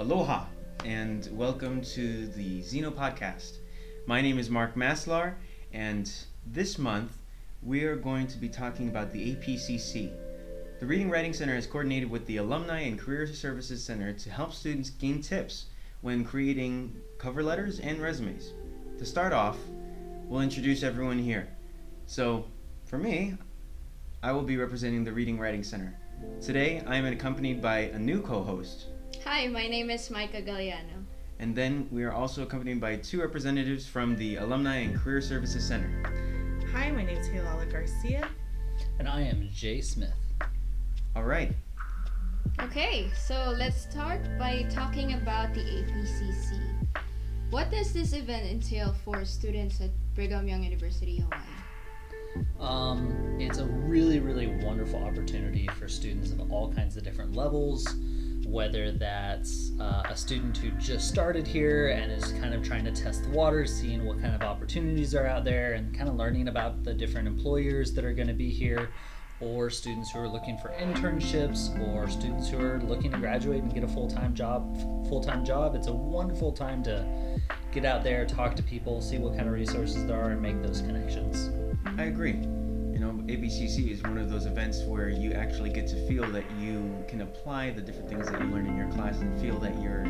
Aloha and welcome to the Xeno Podcast. My name is Mark Maslar, and this month we are going to be talking about the APCC. The Reading Writing Center is coordinated with the Alumni and Career Services Center to help students gain tips when creating cover letters and resumes. To start off, we'll introduce everyone here. So, for me, I will be representing the Reading Writing Center. Today, I am accompanied by a new co host, Hi, my name is Micah Galliano. and then we are also accompanied by two representatives from the Alumni and Career Services Center. Hi, my name is Halala Garcia. And I am Jay Smith. All right, Okay, so let's start by talking about the APCC. What does this event entail for students at Brigham Young University, Hawaii? Um, it's a really, really wonderful opportunity for students of all kinds of different levels, whether that's uh, a student who just started here and is kind of trying to test the waters, seeing what kind of opportunities are out there, and kind of learning about the different employers that are going to be here, or students who are looking for internships, or students who are looking to graduate and get a full time job. Full time job. It's a wonderful time to get out there, talk to people, see what kind of resources there are, and make those connections. I agree. APCC is one of those events where you actually get to feel that you can apply the different things that you learn in your class and feel that you're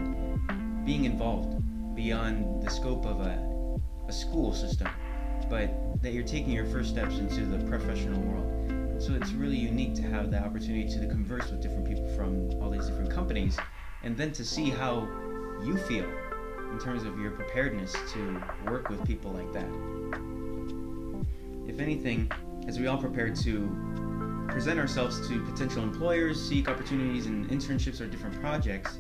being involved beyond the scope of a, a school system, but that you're taking your first steps into the professional world. So it's really unique to have the opportunity to converse with different people from all these different companies and then to see how you feel in terms of your preparedness to work with people like that. If anything, as we all prepare to present ourselves to potential employers, seek opportunities in internships or different projects,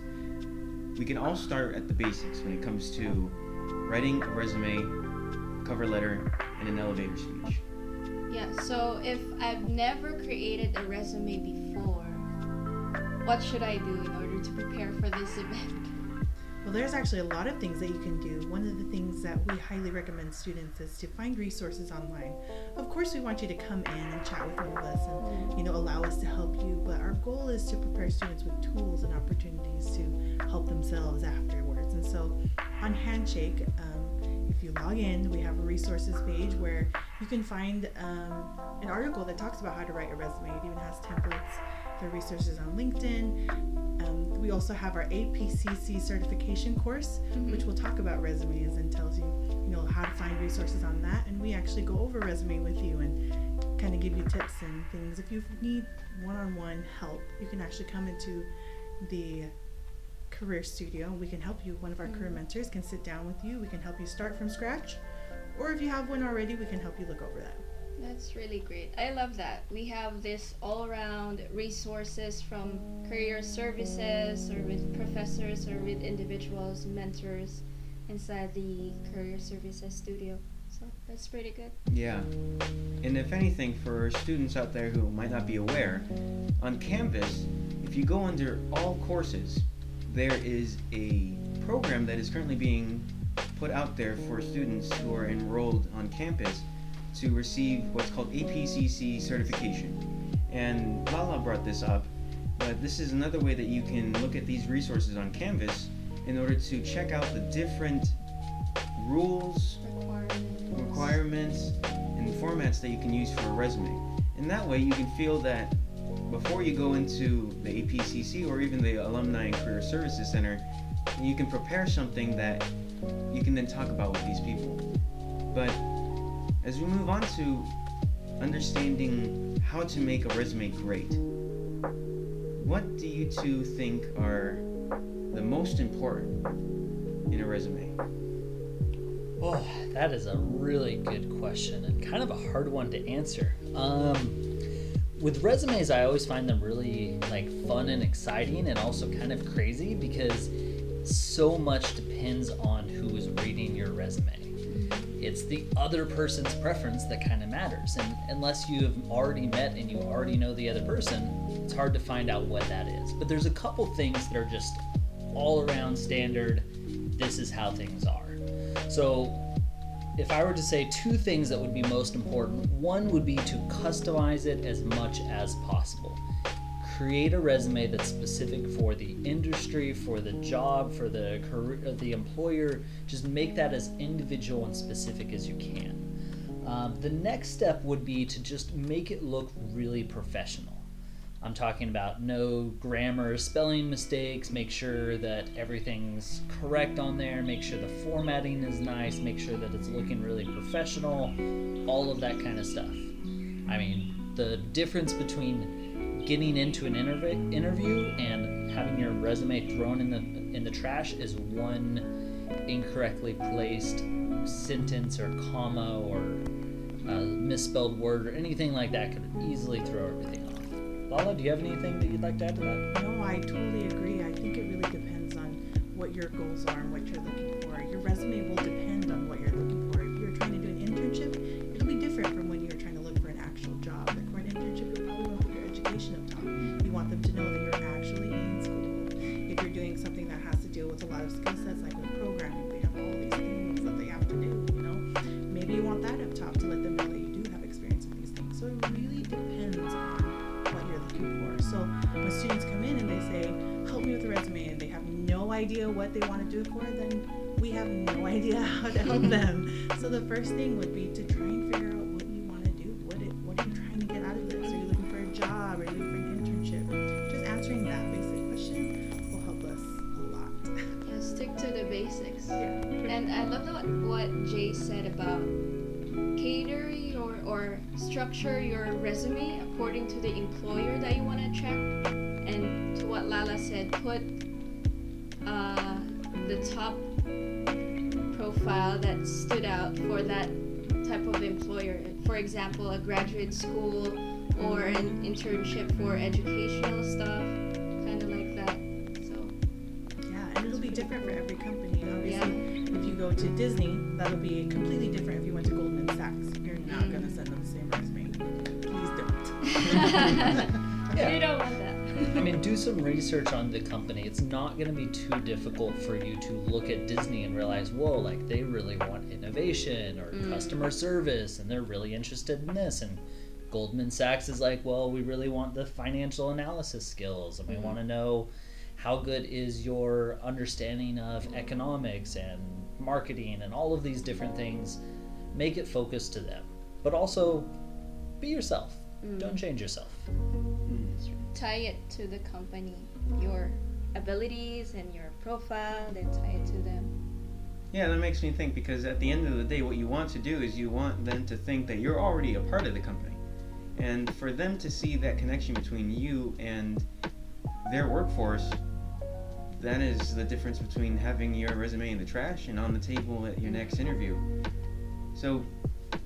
we can all start at the basics when it comes to writing a resume, cover letter, and an elevator speech. Yeah, so if I've never created a resume before, what should I do in order to prepare for this event? Well, there's actually a lot of things that you can do. One of the things that we highly recommend students is to find resources online. Of course, we want you to come in and chat with one of us and you know allow us to help you, but our goal is to prepare students with tools and opportunities to help themselves afterwards. And so, on Handshake, um, if you log in, we have a resources page where you can find um, an article that talks about how to write a resume. It even has templates. There are resources on LinkedIn. Um, we also have our APCC certification course, mm-hmm. which will talk about resumes and tells you, you know, how to find resources on that. And we actually go over resume with you and kind of give you tips and things. If you need one-on-one help, you can actually come into the career studio. We can help you. One of our career mm-hmm. mentors can sit down with you. We can help you start from scratch. Or if you have one already, we can help you look over that. That's really great. I love that. We have this all around resources from career services or with professors or with individuals, mentors inside the career services studio. So that's pretty good. Yeah. And if anything, for students out there who might not be aware, on Canvas, if you go under all courses, there is a program that is currently being put out there for students who are enrolled on campus to receive what's called APCC certification. And Lala brought this up, but this is another way that you can look at these resources on Canvas in order to check out the different rules, Requirements. requirements and formats that you can use for a resume. And that way you can feel that before you go into the APCC or even the Alumni and Career Services Center, you can prepare something that you can then talk about with these people. But as we move on to understanding how to make a resume great, what do you two think are the most important in a resume? Oh, that is a really good question and kind of a hard one to answer. Um, with resumes, I always find them really like fun and exciting, and also kind of crazy because so much depends on It's the other person's preference that kind of matters, and unless you have already met and you already know the other person, it's hard to find out what that is. But there's a couple things that are just all around standard. This is how things are. So, if I were to say two things that would be most important, one would be to customize it as much as possible. Create a resume that's specific for the industry, for the job, for the career, uh, the employer. Just make that as individual and specific as you can. Um, the next step would be to just make it look really professional. I'm talking about no grammar, spelling mistakes, make sure that everything's correct on there, make sure the formatting is nice, make sure that it's looking really professional, all of that kind of stuff. I mean, the difference between getting into an interv- interview and having your resume thrown in the in the trash is one incorrectly placed sentence or comma or a misspelled word or anything like that could easily throw everything off. Lala, do you have anything that you'd like to add to that? No, I totally agree. I think it really depends on what your goals are and what you're looking for. Your resume will depend lot of skill sets, like with programming, they have all these things that they have to do, you know? Maybe you want that up top to let them know that you do have experience with these things. So it really depends on what you're looking for. So when students come in and they say, help me with the resume, and they have no idea what they want to do it for, then we have no idea how to help them. So the first thing would be to try and figure structure your resume according to the employer that you want to attract. And to what Lala said, put uh, the top profile that stood out for that type of employer. For example, a graduate school or an internship for educational stuff, kind of like that. So, Yeah, and it'll be different for every company. Obviously, Yeah. if you go to Disney, that'll be completely different if you went Yeah. you don't want that. I mean, do some research on the company. It's not going to be too difficult for you to look at Disney and realize, whoa, like they really want innovation or Mm. customer service and they're really interested in this. And Goldman Sachs is like, well, we really want the financial analysis skills and we Mhm. want to know how good is your understanding of economics and marketing and all of these different things. Make it focused to them, but also be yourself. Mm. Don't change yourself. tie it to the company, your abilities and your profile, then tie it to them. Yeah, that makes me think because at the end of the day, what you want to do is you want them to think that you're already a part of the company. And for them to see that connection between you and their workforce, that is the difference between having your resume in the trash and on the table at your next interview. So,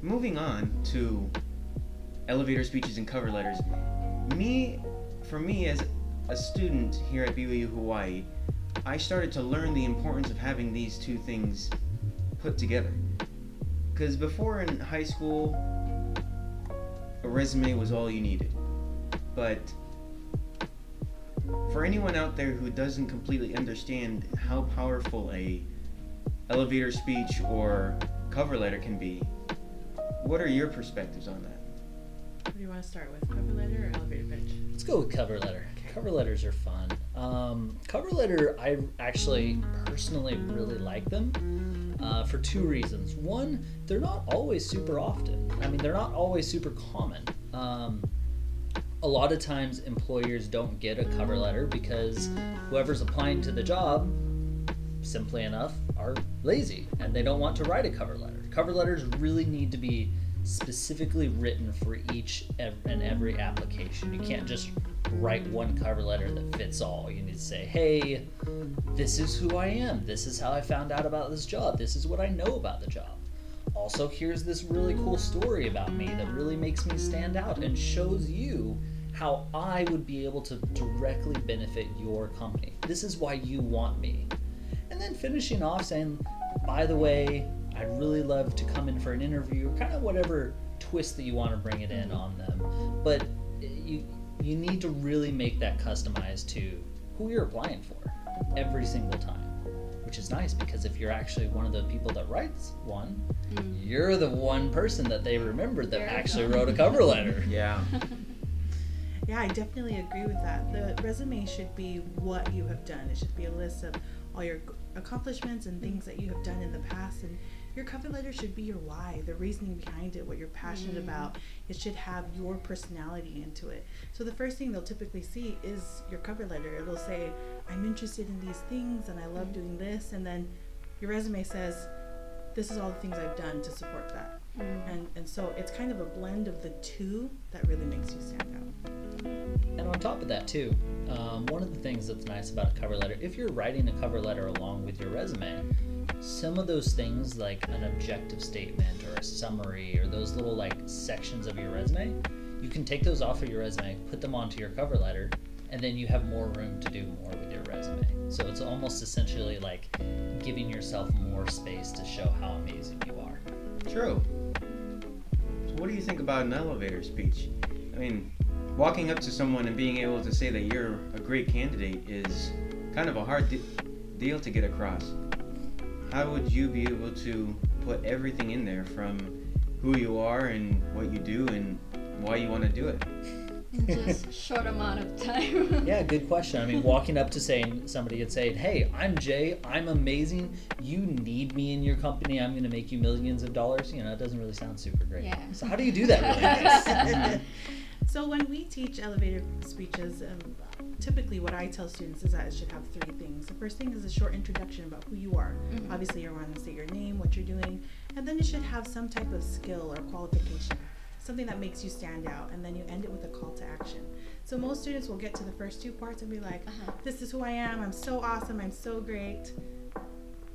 moving on to elevator speeches and cover letters. Me, for me as a student here at BYU Hawaii, I started to learn the importance of having these two things put together. Because before in high school, a resume was all you needed. But for anyone out there who doesn't completely understand how powerful a elevator speech or cover letter can be, what are your perspectives on that? What do you want to start with? Cover letter or elevator pitch? Let's go with cover letter. Cover letters are fun. Um, cover letter, I actually personally really like them uh, for two reasons. One, they're not always super often. I mean, they're not always super common. Um, a lot of times, employers don't get a cover letter because whoever's applying to the job, simply enough, are lazy and they don't want to write a cover letter. Cover letters really need to be specifically written for each and every application. You can't just write one cover letter that fits all. You need to say, hey, this is who I am. This is how I found out about this job. This is what I know about the job. Also, here's this really cool story about me that really makes me stand out and shows you how I would be able to directly benefit your company. This is why you want me. And then finishing off saying, by the way, I'd really love to come in for an interview, or kind of whatever twist that you want to bring it in on them. But you you need to really make that customized to who you're applying for every single time. Which is nice because if you're actually one of the people that writes one, Mm. you're the one person that they remembered that Very actually wrote a cover letter. Yeah. Yeah, I definitely agree with that. The resume should be what you have done. It should be a list of all your accomplishments and things that you have done in the past and your cover letter should be your why, the reasoning behind it, what you're passionate mm. about. It should have your personality into it. So the first thing they'll typically see is your cover letter. It'll say, I'm interested in these things and I love mm. doing this. And then your resume says, this is all the things I've done to support that. Mm. And, and so it's kind of a blend of the two that really makes you stand out. And on top of that, too, um, one of the things that's nice about a cover letter, if you're writing a cover letter along with your resume, some of those things like an objective statement or a summary or those little like sections of your resume, you can take those off of your resume, put them onto your cover letter, and then you have more room to do more with your resume. So it's almost essentially like giving yourself more space to show how amazing you are. True. So what do you think about an elevator speech? I mean, walking up to someone and being able to say that you're a great candidate is kind of a hard de- deal to get across how would you be able to put everything in there from who you are and what you do and why you want to do it? In just a short amount of time. yeah, good question. I mean, walking up to saying somebody and saying, "Hey, I'm Jay. I'm amazing. You need me in your company. I'm going to make you millions of dollars." You know, it doesn't really sound super great. Yeah. So how do you do that? Really? so when we teach elevator speeches, um, typically what I tell students is that it should have three things. The first thing is a short introduction about who you are. Mm-hmm. Obviously, you want to say your name, what you're doing, and then it should have some type of skill or qualification, something that makes you stand out, and then you end it with a call to action. So most students will get to the first two parts and be like, uh-huh. "This is who I am. I'm so awesome. I'm so great."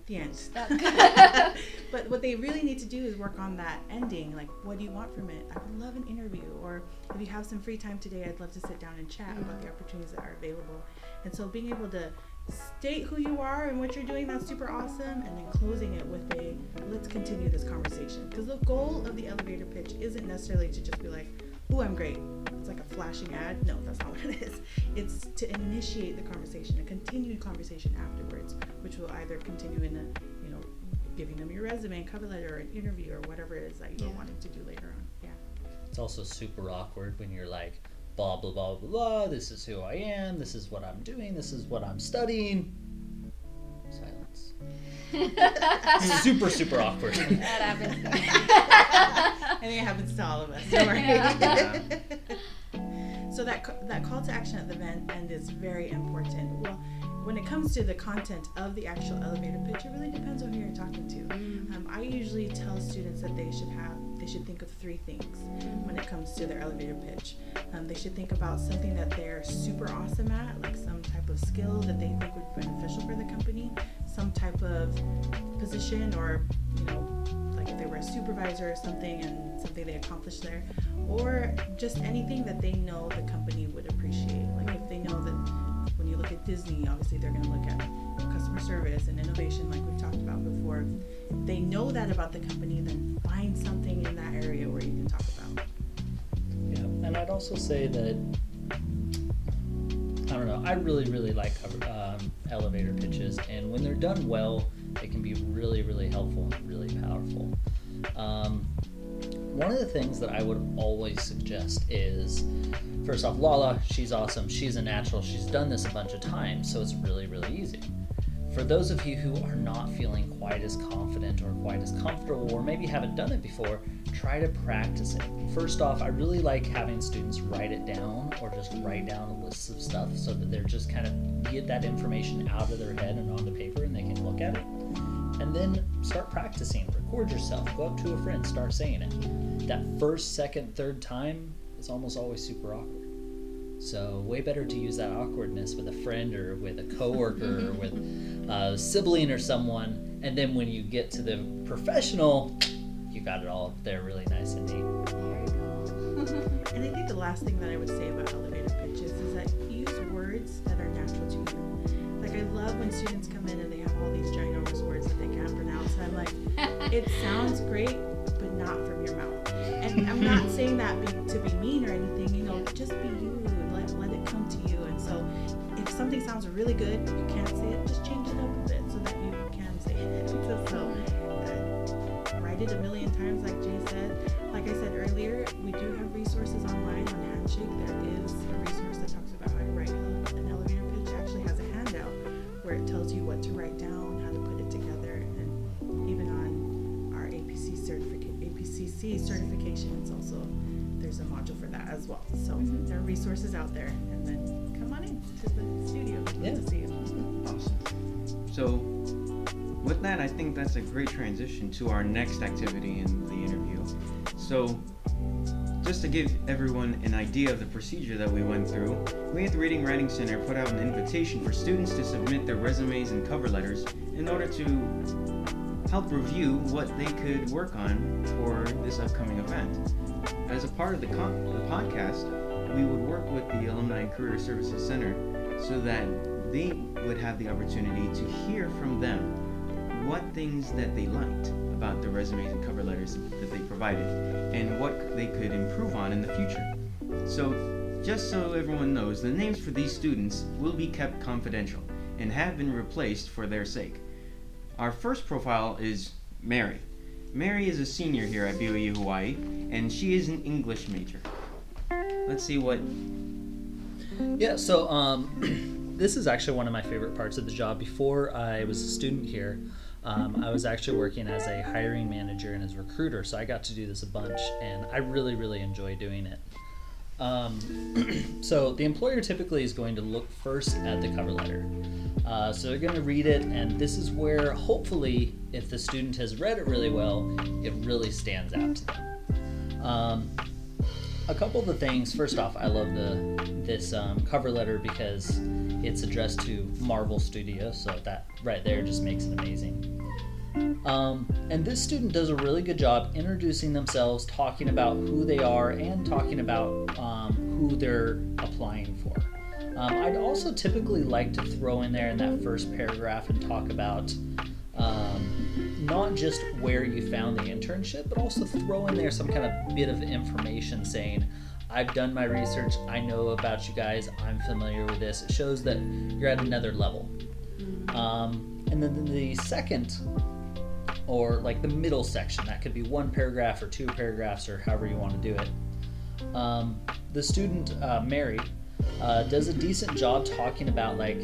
The end. but what they really need to do is work on that ending. Like, what do you want from it? I would love an interview, or if you have some free time today, I'd love to sit down and chat mm-hmm. about the opportunities that are available. And so, being able to state who you are and what you're doing, that's super awesome. And then closing it with a let's continue this conversation. Because the goal of the elevator pitch isn't necessarily to just be like, oh, I'm great. It's like a flashing ad. No, that's not what it is. It's to initiate the conversation, a continued conversation afterwards, which will either continue in a, you know, giving them your resume, cover letter, or an interview, or whatever it is that you're yeah. wanting to do later on. Yeah. It's also super awkward when you're like, blah, blah, blah, blah, blah. This is who I am. This is what I'm doing. This is what I'm studying. Silence. super, super awkward. That happens. I think it happens to all of us. Don't worry. Yeah. so that that call to action at the end is very important. Well, when it comes to the content of the actual elevator pitch, it really depends on who you're talking to. Mm. Um, I usually tell students that they should have they should think of three things when it comes to their elevator pitch. Um, they should think about something that they're super awesome at, like some type of skill that they think would be beneficial for the company, some type of position, or you know, like if they were a supervisor or something and something they accomplished there, or just anything that they know the company would appreciate. Like if they know that when you look at Disney, obviously they're going to look at customer service and innovation, like we've talked about before. If they know that about the company, then find something in that area where you can talk about. Yeah, and I'd also say that I don't know. I really, really like um, elevator pitches, and when they're done well, they can be really, really helpful and really powerful. Um, one of the things that I would always suggest is first off, Lala, she's awesome. She's a natural. She's done this a bunch of times, so it's really, really easy. For those of you who are not feeling quite as confident or quite as comfortable, or maybe haven't done it before, try to practice it. First off, I really like having students write it down or just write down a list of stuff so that they're just kind of get that information out of their head and onto paper and they can look at it. And then start practicing. Record yourself. Go up to a friend, start saying it. That first, second, third time is almost always super awkward. So way better to use that awkwardness with a friend or with a coworker or with a sibling or someone, and then when you get to the professional, you got it all there really nice and neat. There you go. and I think the last thing that I would say about elevator pitches is that use words that are natural to you. Like I love when students come in and they have all these ginormous words that they can't pronounce, and I'm like, it sounds great, but not from your mouth. And I'm not saying that be, to be mean or anything. You know, just be you and let let it come to you. And so, if something sounds really good, you can't say it. Just change it up a bit so that you can say it. so, uh, write it a million times, like Jay said like I said earlier, we do have resources online on Handshake. There is a resource that talks about how to write an elevator pitch. It actually has a where it tells you what to write down, how to put it together, and even on our APC certificate, APCC certification, it's also there's a module for that as well. So Mhm. there are resources out there, and then come on in to the studio. Yeah. to see you. Awesome. So, with that, I think that's a great transition to our next activity in the interview. So, just to give everyone an idea of the procedure that we went through, we at the Reading Writing Center put out an invitation for students to submit their resumes and cover letters in order to help review what they could work on for this upcoming event. As a part of the, con- the podcast, we would work with the Alumni and Career Services Center so that they would have the opportunity to hear from them what things that they liked about the resumes and cover letters that provided and what they could improve on in the future. So, just so everyone knows, the names for these students will be kept confidential and have been replaced for their sake. Our first profile is Mary. Mary is a senior here at BYU Hawaii, and she is an English major. Let's see what. Yeah, so um, this is actually one of my favorite parts of the job. Before I was a student here, um, I was actually working as a hiring manager and as a recruiter, so I got to do this a bunch, and I really, really enjoy doing it. Um, so the employer typically is going to look first at the cover letter. Uh, so they're going to read it, and this is where hopefully, if the student has read it really well, it really stands out to them. Um, a couple of the things. First off, I love the this um, cover letter because it's addressed to Marvel Studios, so that right there just makes it amazing. Um, and this student does a really good job introducing themselves, talking about who they are, and talking about um, who they're applying for. Um, I'd also typically like to throw in there in that first paragraph and talk about um, not just where you found the internship, but also throw in there some kind of bit of information saying, I've done my research, I know about you guys, I'm familiar with this. It shows that you're at another level. Um, and then the second, or like the middle section, that could be one paragraph or two paragraphs or however you want to do it. Um, the student, uh, Mary, uh, does a decent job talking about like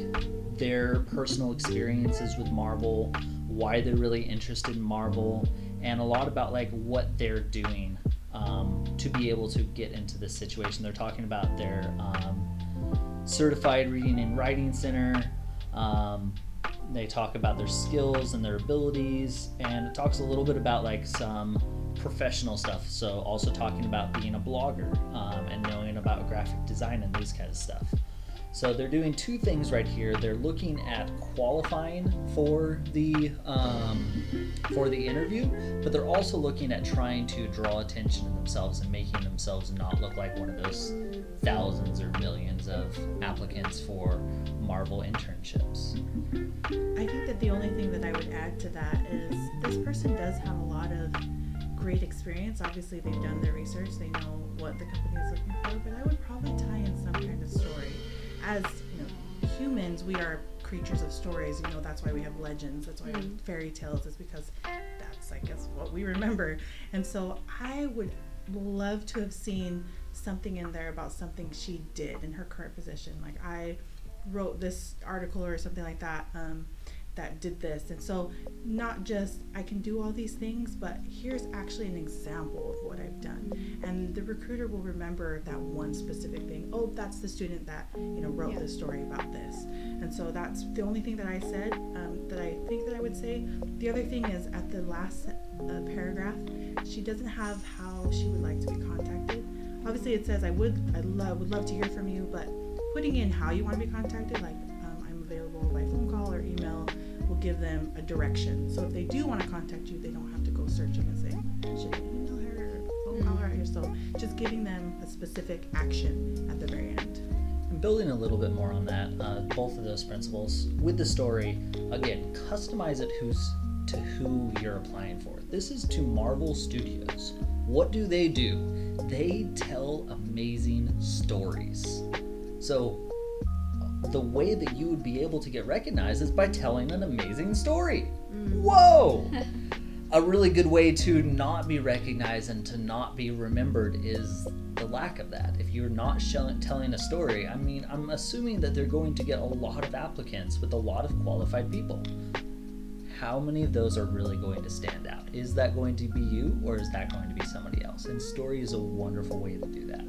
their personal experiences with Marvel, why they're really interested in Marvel, and a lot about like what they're doing um, to be able to get into this situation. They're talking about their um, certified reading and writing center. Um, they talk about their skills and their abilities, and it talks a little bit about like some professional stuff. So also talking about being a blogger um, and knowing about graphic design and these kind of stuff. So they're doing two things right here. They're looking at qualifying for the um, for the interview, but they're also looking at trying to draw attention to themselves and making themselves not look like one of those thousands or millions of applicants for Marvel internships. I think that the only thing that I would add to that is this person does have a lot of great experience. Obviously, they've done their research, they know what the company is looking for, but I would probably tie in some kind of story. As you know, humans, we are creatures of stories. You know, that's why we have legends. That's why we have Mm. fairy tales. It's because that's, I guess, what we remember. And so, I would love to have seen something in there about something she did in her current position. Like I wrote this article or something like that um, that did this. And so, not just I can do all these things, but here's actually an example of what I've done. And the recruiter will remember that one specific thing. Oh, that's the student that you know wrote Yeah. this story about this. And so that's the only thing that I said um, that I think that I would say. The other thing is at the last uh, paragraph, she doesn't have how she would like to be contacted. Obviously, it says I would I love would love to hear from you, but putting in how you want to be contacted, like give them a direction. So if they do want to contact you, they don't have to go searching and say, should I email her or phone call her here? So just giving them a specific action at the very end. And building a little bit more on that, uh, both of those principles with the story, again, customize it who's to who you're applying for. This is to Marvel Studios. What do they do? They tell amazing stories. So the way that you would be able to get recognized is by telling an amazing story. Mm. Whoa! a really good way to not be recognized and to not be remembered is the lack of that. If you're not showing, telling a story, I mean, I'm assuming that they're going to get a lot of applicants with a lot of qualified people. How many of those are really going to stand out? Is that going to be you or is that going to be somebody else? And story is a wonderful way to do that.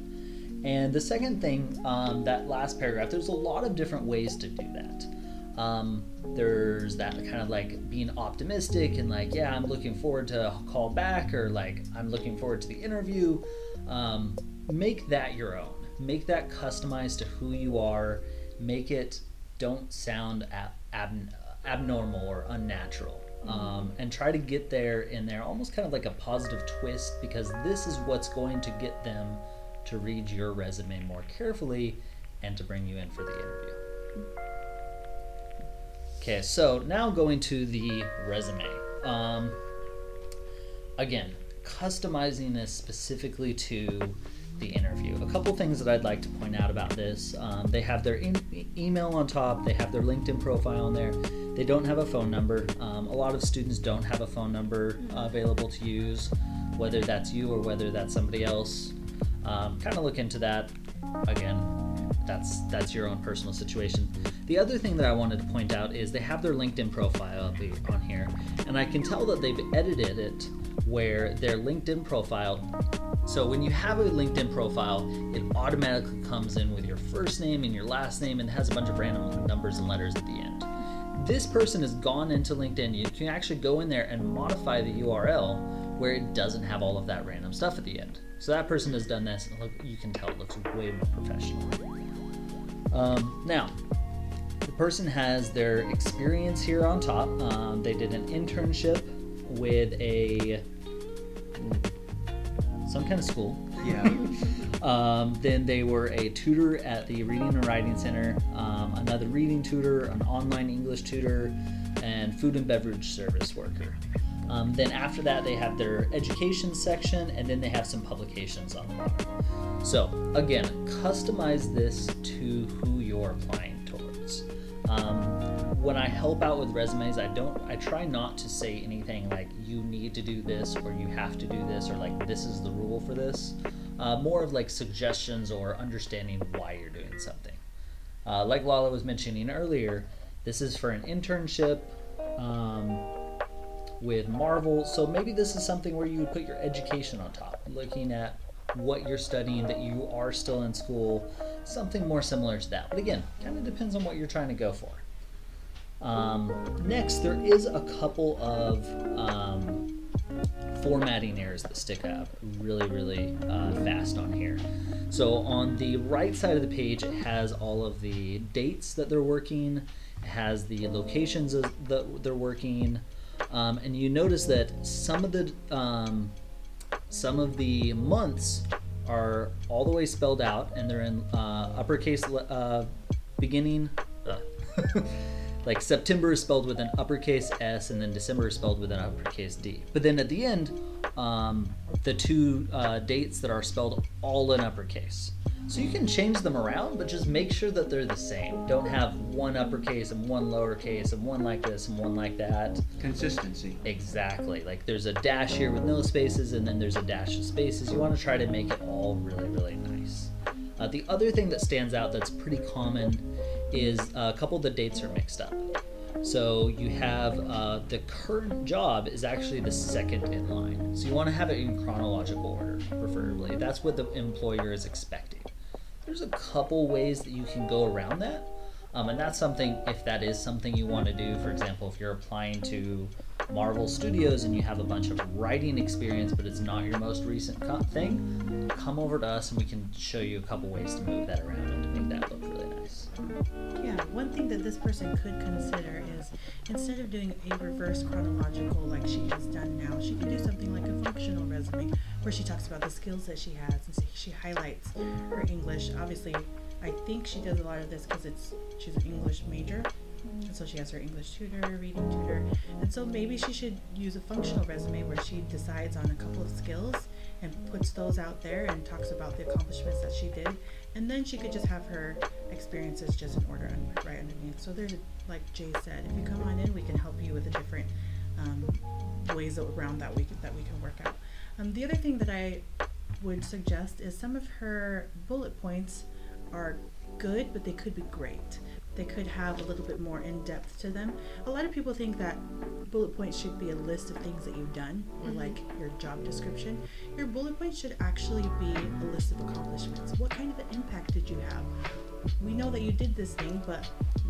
And the second thing, um, that last paragraph, there's a lot of different ways to do that. Um, there's that kind of like being optimistic and like, yeah, I'm looking forward to call back or like I'm looking forward to the interview. Um, make that your own. Make that customized to who you are. Make it don't sound ab- ab- abnormal or unnatural. Um, and try to get there in there almost kind of like a positive twist because this is what's going to get them to read your resume more carefully and to bring you in for the interview. Okay, so now going to the resume. Um, again, customizing this specifically to the interview. A couple things that I'd like to point out about this um, they have their e- email on top, they have their LinkedIn profile on there. They don't have a phone number. Um, a lot of students don't have a phone number uh, available to use, whether that's you or whether that's somebody else. Um, kind of look into that. Again, that's that's your own personal situation. The other thing that I wanted to point out is they have their LinkedIn profile on here, and I can tell that they've edited it where their LinkedIn profile. So when you have a LinkedIn profile, it automatically comes in with your first name and your last name and has a bunch of random numbers and letters at the end. This person has gone into LinkedIn. You can actually go in there and modify the URL where it doesn't have all of that random stuff at the end. So that person has done this, and look, you can tell it looks way more professional. Um, now, the person has their experience here on top. Um, they did an internship with a some kind of school. Yeah. Um, then they were a tutor at the Reading and Writing Center, um, another reading tutor, an online English tutor, and food and beverage service worker. Um, then after that, they have their education section, and then they have some publications on the. So again, customize this to who you're applying towards. Um, when I help out with resumes, I don't. I try not to say anything like you need to do this or you have to do this or like this is the rule for this. Uh, more of like suggestions or understanding why you're doing something. Uh, like Lala was mentioning earlier, this is for an internship um, with Marvel. So maybe this is something where you would put your education on top, looking at what you're studying, that you are still in school, something more similar to that. But again, kind of depends on what you're trying to go for. Um, next, there is a couple of um, formatting errors that stick up really, really uh, fast on here. So on the right side of the page, it has all of the dates that they're working, it has the locations that they're working, um, and you notice that some of the um, some of the months are all the way spelled out, and they're in uh, uppercase uh, beginning. Uh, like September is spelled with an uppercase S, and then December is spelled with an uppercase D. But then at the end, um, the two uh, dates that are spelled all in uppercase. So you can change them around, but just make sure that they're the same. Don't have one uppercase and one lowercase and one like this and one like that. Consistency. Exactly. Like there's a dash here with no spaces, and then there's a dash of spaces. You want to try to make it all really, really nice. Uh, the other thing that stands out that's pretty common is a couple of the dates are mixed up. So you have uh, the current job is actually the second in line. So you want to have it in chronological order, preferably. That's what the employer is expecting. There's a couple ways that you can go around that. Um, and that's something, if that is something you want to do, for example, if you're applying to Marvel Studios and you have a bunch of writing experience, but it's not your most recent co- thing, come over to us and we can show you a couple ways to move that around and to make that look really nice. Yeah, one thing that this person could consider is instead of doing a reverse chronological like she has done now, she can do something like a functional resume where she talks about the skills that she has and she highlights her English. Obviously, I think she does a lot of this because it's she's an English major. And so she has her English tutor, reading tutor. And so maybe she should use a functional resume where she decides on a couple of skills and puts those out there and talks about the accomplishments that she did. And then she could just have her experiences just in order right underneath. So there's, like Jay said, if you come on in, we can help you with a different um, ways around that we can, that we can work out. Um, the other thing that I would suggest is some of her bullet points are good, but they could be great. They could have a little bit more in depth to them. A lot of people think that bullet points should be a list of things that you've done, or Mhm. like your job description. Your bullet points should actually be a list of accomplishments. What kind of an impact did you have? We know that you did this thing, but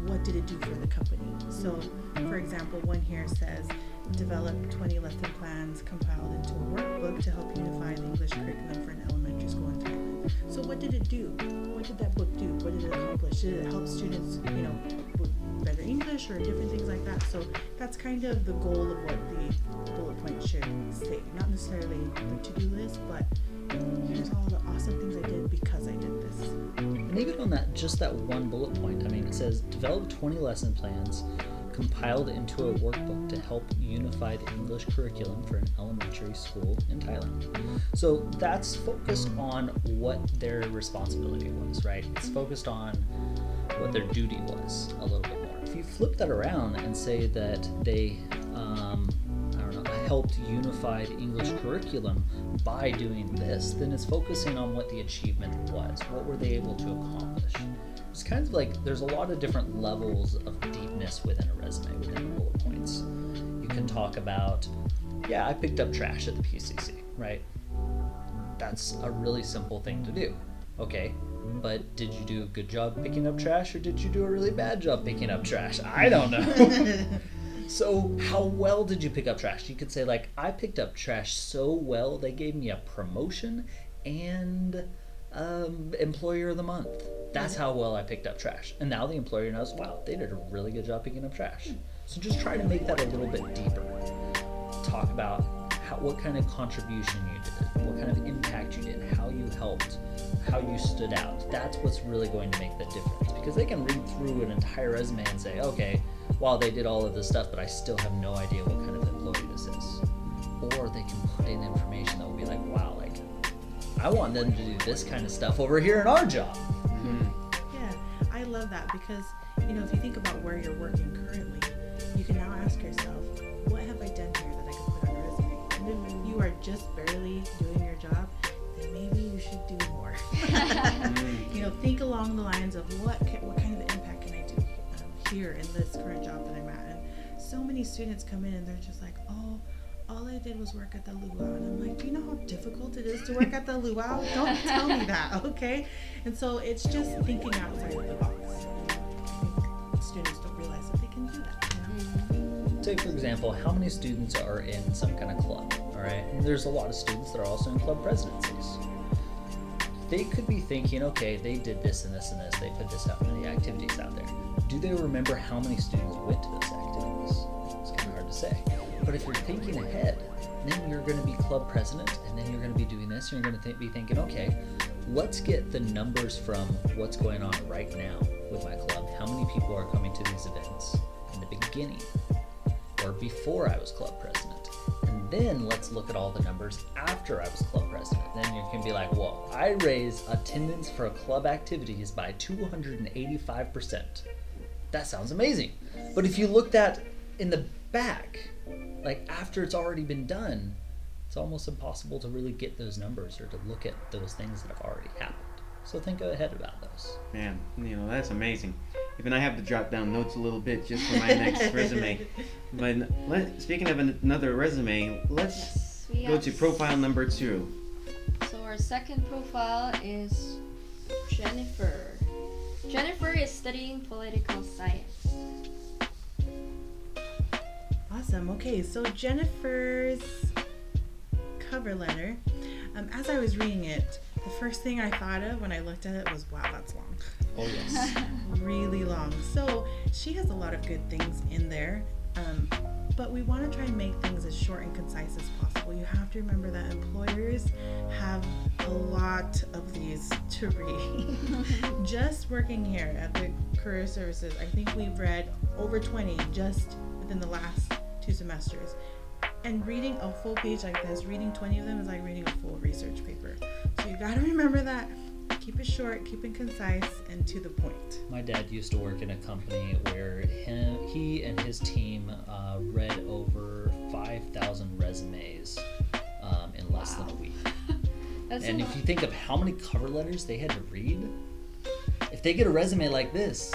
what did it do for the company? So, for example, one here says develop 20 lesson plans compiled into a workbook to help unify the English curriculum for an elementary school in Thailand. So, what did it do? What did that book do? What did it accomplish? Did it help students, you know, better English or different things like that? So, that's kind of the goal of what the bullet point should say. Not necessarily the to do list, but here's all the awesome things I did because I did this. And even on that, just that one bullet point, I mean, it says develop 20 lesson plans compiled into a workbook to help unify the English curriculum for an elementary school in Thailand. So that's focused on what their responsibility was, right? It's focused on what their duty was a little bit more. If you flip that around and say that they, um, I don't know, helped unify the English curriculum by doing this, then it's focusing on what the achievement was. What were they able to accomplish? It's kind of like there's a lot of different levels of within a resume, within bullet points. You can talk about, yeah, I picked up trash at the PCC, right? That's a really simple thing to do. Okay, but did you do a good job picking up trash or did you do a really bad job picking up trash? I don't know. so, how well did you pick up trash? You could say, like, I picked up trash so well, they gave me a promotion and um, employer of the month. That's how well I picked up trash. And now the employer knows, wow, they did a really good job picking up trash. So just try to make that a little bit deeper. Talk about how, what kind of contribution you did, what kind of impact you did, how you helped, how you stood out. That's what's really going to make the difference. Because they can read through an entire resume and say, okay, well, they did all of this stuff, but I still have no idea what kind of employee this is. Or they can put in information I want them to do this kind of stuff over here in our job. Yeah, I love that because, you know, if you think about where you're working currently, you can now ask yourself, what have I done here that I could put on a resume? And if you are just barely doing your job, then maybe you should do more. you know, think along the lines of what ca- what kind of impact can I do um, here in this current job that I'm at? And so many students come in and they're just like, oh. All I did was work at the luau, and I'm like, do you know how difficult it is to work at the luau? Don't tell me that, okay? And so it's just thinking outside of the box. Students don't realize that they can do that. Take for example, how many students are in some kind of club? All right, and there's a lot of students that are also in club presidencies. They could be thinking, okay, they did this and this and this. They put this out many activities out there. Do they remember how many students went to those activities? It's kind of hard to say. But if you're thinking ahead, then you're going to be club president, and then you're going to be doing this. And you're going to th- be thinking, okay, let's get the numbers from what's going on right now with my club. How many people are coming to these events in the beginning? or before I was club president. And then let's look at all the numbers after I was club president. Then you can be like, whoa, I raised attendance for club activities by 285%. That sounds amazing. But if you looked at in the back, like after it's already been done, it's almost impossible to really get those numbers or to look at those things that have already happened. So think ahead about those. Man, you know that's amazing. Even I have to jot down notes a little bit just for my next resume. But let, speaking of an, another resume, let's Yes, go have to profile number two. So our second profile is Jennifer. Jennifer is studying political science. Awesome. Okay, so Jennifer's cover letter. Um, as I was reading it, the first thing I thought of when I looked at it was, "Wow, that's long." Oh yes. really long. So she has a lot of good things in there. Um, but we want to try and make things as short and concise as possible. You have to remember that employers have a lot of these to read. just working here at the Career Services, I think we've read over 20 just within the last two semesters. And reading a full page like this, reading 20 of them is like reading a full research paper. So you got to remember that. Keep it short, keep it concise, and to the point. My dad used to work in a company where him, he and his team uh, read over 5,000 resumes um, in less than a week. That's and a if you think of how many cover letters they had to read, if they get a resume like this,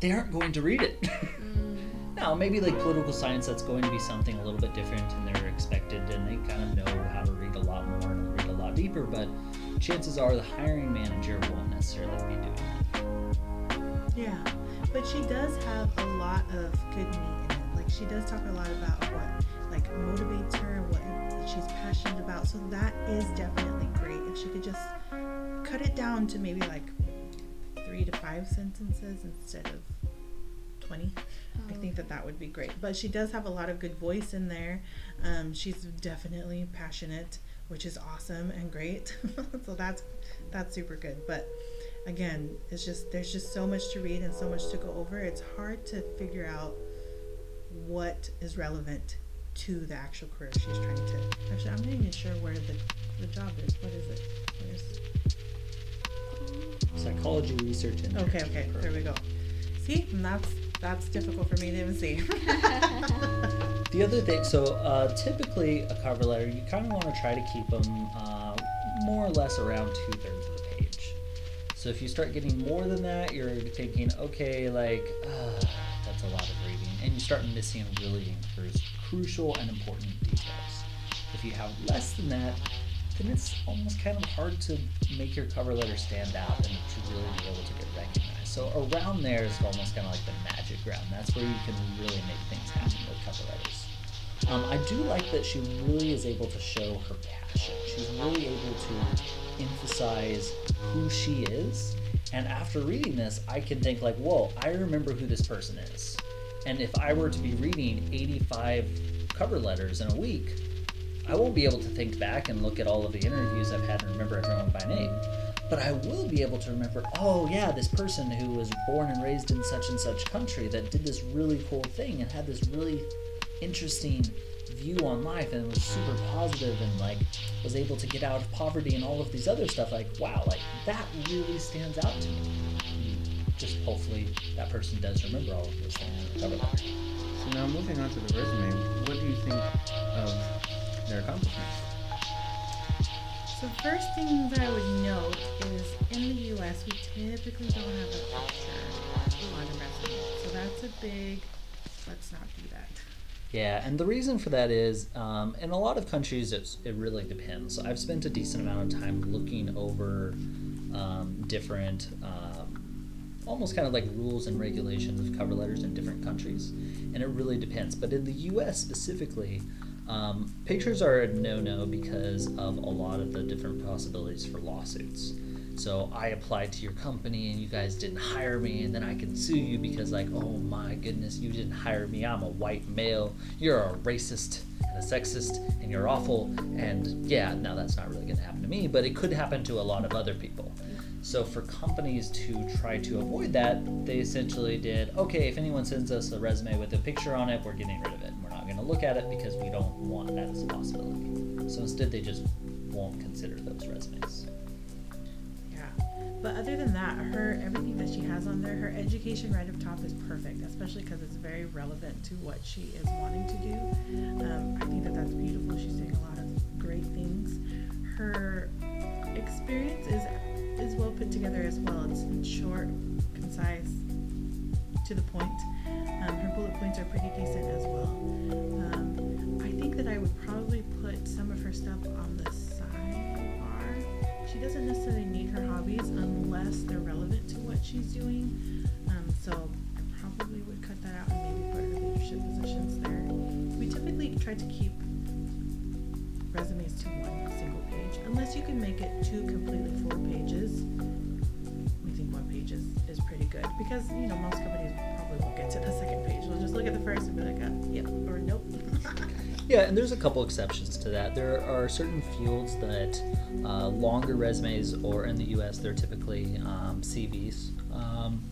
they aren't going to read it. Maybe like political science, that's going to be something a little bit different, and they're expected, and they kind of know how to read a lot more and read a lot deeper. But chances are the hiring manager won't necessarily be doing that. Yeah, but she does have a lot of good meat in it. Like she does talk a lot about what like motivates her, what she's passionate about. So that is definitely great. If she could just cut it down to maybe like three to five sentences instead of twenty. I Oh. think that that would be great. But she does have a lot of good voice in there. Um, she's definitely passionate, which is awesome and great. so that's that's super good. But again, it's just there's just so much to read and so much to go over. It's hard to figure out what is relevant to the actual career she's trying to. Actually, I'm not even sure where the the job is. What is it? Where's Psychology research and Okay, okay, there we go. See, and that's that's difficult for me to even see. The other thing, so uh, typically a cover letter, you kind of want to try to keep them uh, more or less around two thirds of the page. So if you start getting more than that, you're thinking, okay, like uh, that's a lot of reading, and you start missing really cru- crucial and important details. If you have less than that, then it's almost kind of hard to make your cover letter stand out and to really be able to get. So around there is almost kind of like the magic ground. That's where you can really make things happen with cover letters. Um, I do like that she really is able to show her passion. She's really able to emphasize who she is. And after reading this, I can think like, whoa, I remember who this person is. And if I were to be reading 85 cover letters in a week, I won't be able to think back and look at all of the interviews I've had and remember everyone by name. But I will be able to remember, oh yeah, this person who was born and raised in such and such country that did this really cool thing and had this really interesting view on life and was super positive and like was able to get out of poverty and all of these other stuff. Like, wow, like that really stands out to me. Just hopefully that person does remember all of those things. So now moving on to the resume, what do you think of their accomplishments? So first thing that I would note is in the U.S. we typically don't have a picture on a so that's a big. Let's not do that. Yeah, and the reason for that is, um, in a lot of countries, it really depends. I've spent a decent amount of time looking over um, different, um, almost kind of like rules and regulations of cover letters in different countries, and it really depends. But in the U.S. specifically, um, pictures are a no-no because of a lot of the different possibilities for lawsuits. So I applied to your company and you guys didn't hire me, and then I can sue you because, like, oh my goodness, you didn't hire me. I'm a white male. You're a racist and a sexist, and you're awful. And yeah, now that's not really going to happen to me, but it could happen to a lot of other people. So for companies to try to avoid that, they essentially did okay. If anyone sends us a resume with a picture on it, we're getting rid of it. Look at it because we don't want that as a possibility. So instead, they just won't consider those resumes. Yeah, but other than that, her everything that she has on there, her education right up top is perfect, especially because it's very relevant to what she is wanting to do. Um, I think that that's beautiful. She's doing a lot of great things. Her experience is is well put together as well. It's short, concise, to the point. Bullet points are pretty decent as well. Um, I think that I would probably put some of her stuff on the sidebar. She doesn't necessarily need her hobbies unless they're relevant to what she's doing. Um, so I probably would cut that out and maybe put her leadership positions there. We typically try to keep resumes to one single page, unless you can make it two completely full pages. We think one page is, is pretty good because you know most companies probably won't get to the second page. They'll just look at the first and be like, uh, yep or nope. Yeah, and there's a couple exceptions to that. There are certain fields that uh, longer resumes, or in the U.S., they're typically um, CVs um,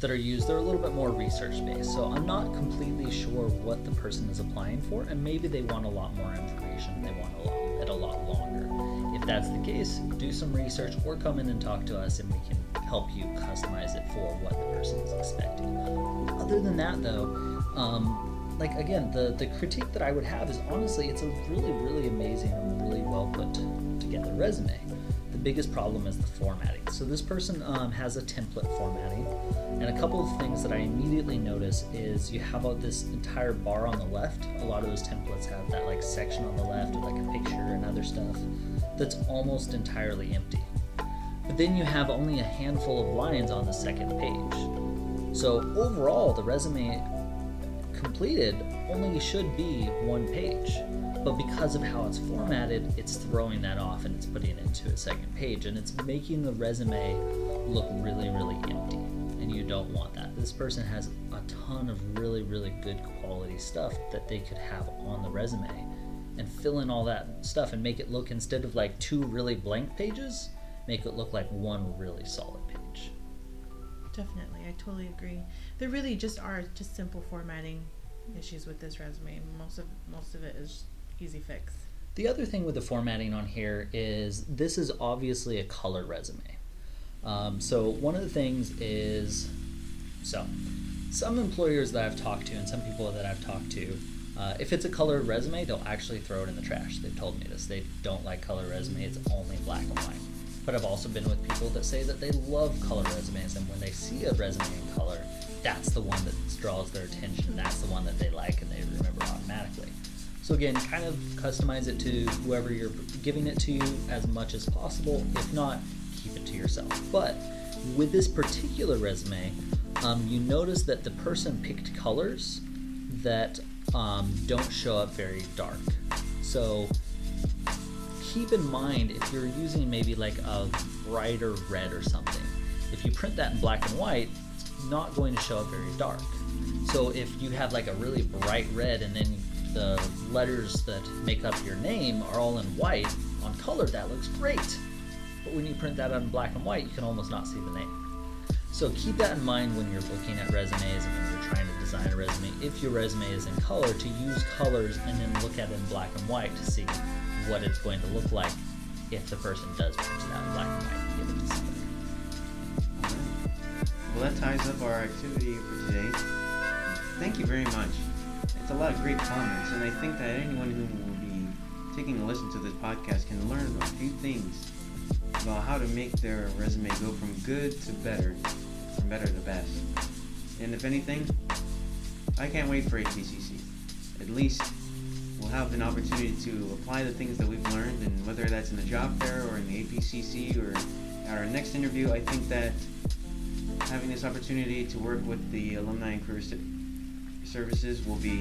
that are used. They're a little bit more research based. So I'm not completely sure what the person is applying for, and maybe they want a lot more information. They want it a lot longer. If that's the case, do some research or come in and talk to us, and we can help you customize it for what the person is expecting. Other than that, though. Um, like again, the the critique that I would have is honestly, it's a really really amazing really well put together resume. The biggest problem is the formatting. So this person um, has a template formatting, and a couple of things that I immediately notice is you have all this entire bar on the left. A lot of those templates have that like section on the left with like a picture and other stuff that's almost entirely empty. Then you have only a handful of lines on the second page. So overall, the resume completed only should be one page. But because of how it's formatted, it's throwing that off and it's putting it into a second page and it's making the resume look really, really empty. And you don't want that. This person has a ton of really, really good quality stuff that they could have on the resume and fill in all that stuff and make it look instead of like two really blank pages, make it look like one really solid page. Definitely, I totally agree. There really just are just simple formatting issues with this resume. Most of most of it is easy fix. The other thing with the formatting on here is this is obviously a color resume. Um, so one of the things is so some employers that I've talked to and some people that I've talked to uh, if it's a color resume, they'll actually throw it in the trash. They've told me this. They don't like color resume. It's only black and white. But I've also been with people that say that they love color resumes, and when they see a resume in color, that's the one that draws their attention. That's the one that they like and they remember automatically. So again, kind of customize it to whoever you're giving it to as much as possible. If not, keep it to yourself. But with this particular resume, um, you notice that the person picked colors that um, don't show up very dark. So keep in mind if you're using maybe like a brighter red or something, if you print that in black and white, it's not going to show up very dark. So if you have like a really bright red and then the letters that make up your name are all in white on color, that looks great. But when you print that in black and white, you can almost not see the name. So keep that in mind when you're looking at resumes and when you're trying to design a resume. If your resume is in color, to use colors and then look at it in black and white to see what it's going to look like if the person does print it out in black and white and give it to somebody. Well, that ties up our activity for today. Thank you very much. It's a lot of great comments, and I think that anyone who will be taking a listen to this podcast can learn a few things about how to make their resume go from good to better from better to best. And if anything, I can't wait for APCC. At least we'll have an opportunity to apply the things that we've learned, and whether that's in the job fair or in the APCC or at our next interview, I think that having this opportunity to work with the Alumni and Career Services will be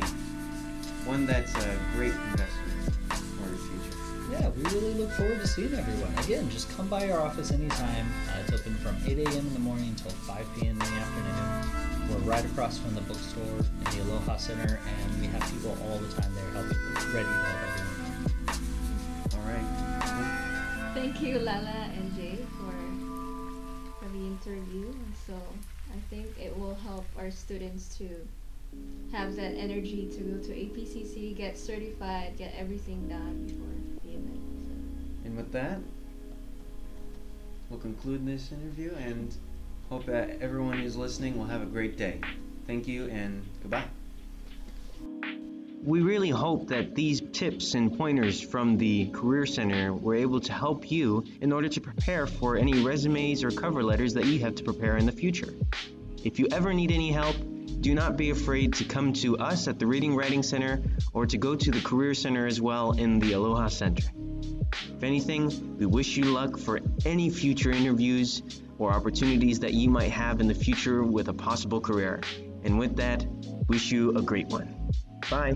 one that's a great investment for the future. Yeah, we really look forward to seeing everyone. Again, just come by our office anytime. Uh, it's open from 8 a.m. in the morning until 5 p.m. in the afternoon. We're right across from the bookstore in the Aloha Center, and we have people all the time there helping, ready to help everyone. All right. Thank you, Lala and Jay, for for the interview. So I think it will help our students to have that energy to go to APCC, get certified, get everything done before the event. And with that, we'll conclude this interview and hope that everyone who's listening will have a great day. Thank you and goodbye. We really hope that these tips and pointers from the Career Center were able to help you in order to prepare for any resumes or cover letters that you have to prepare in the future. If you ever need any help, do not be afraid to come to us at the Reading Writing Center or to go to the Career Center as well in the Aloha Center. If anything, we wish you luck for any future interviews or opportunities that you might have in the future with a possible career. And with that, wish you a great one. Bye.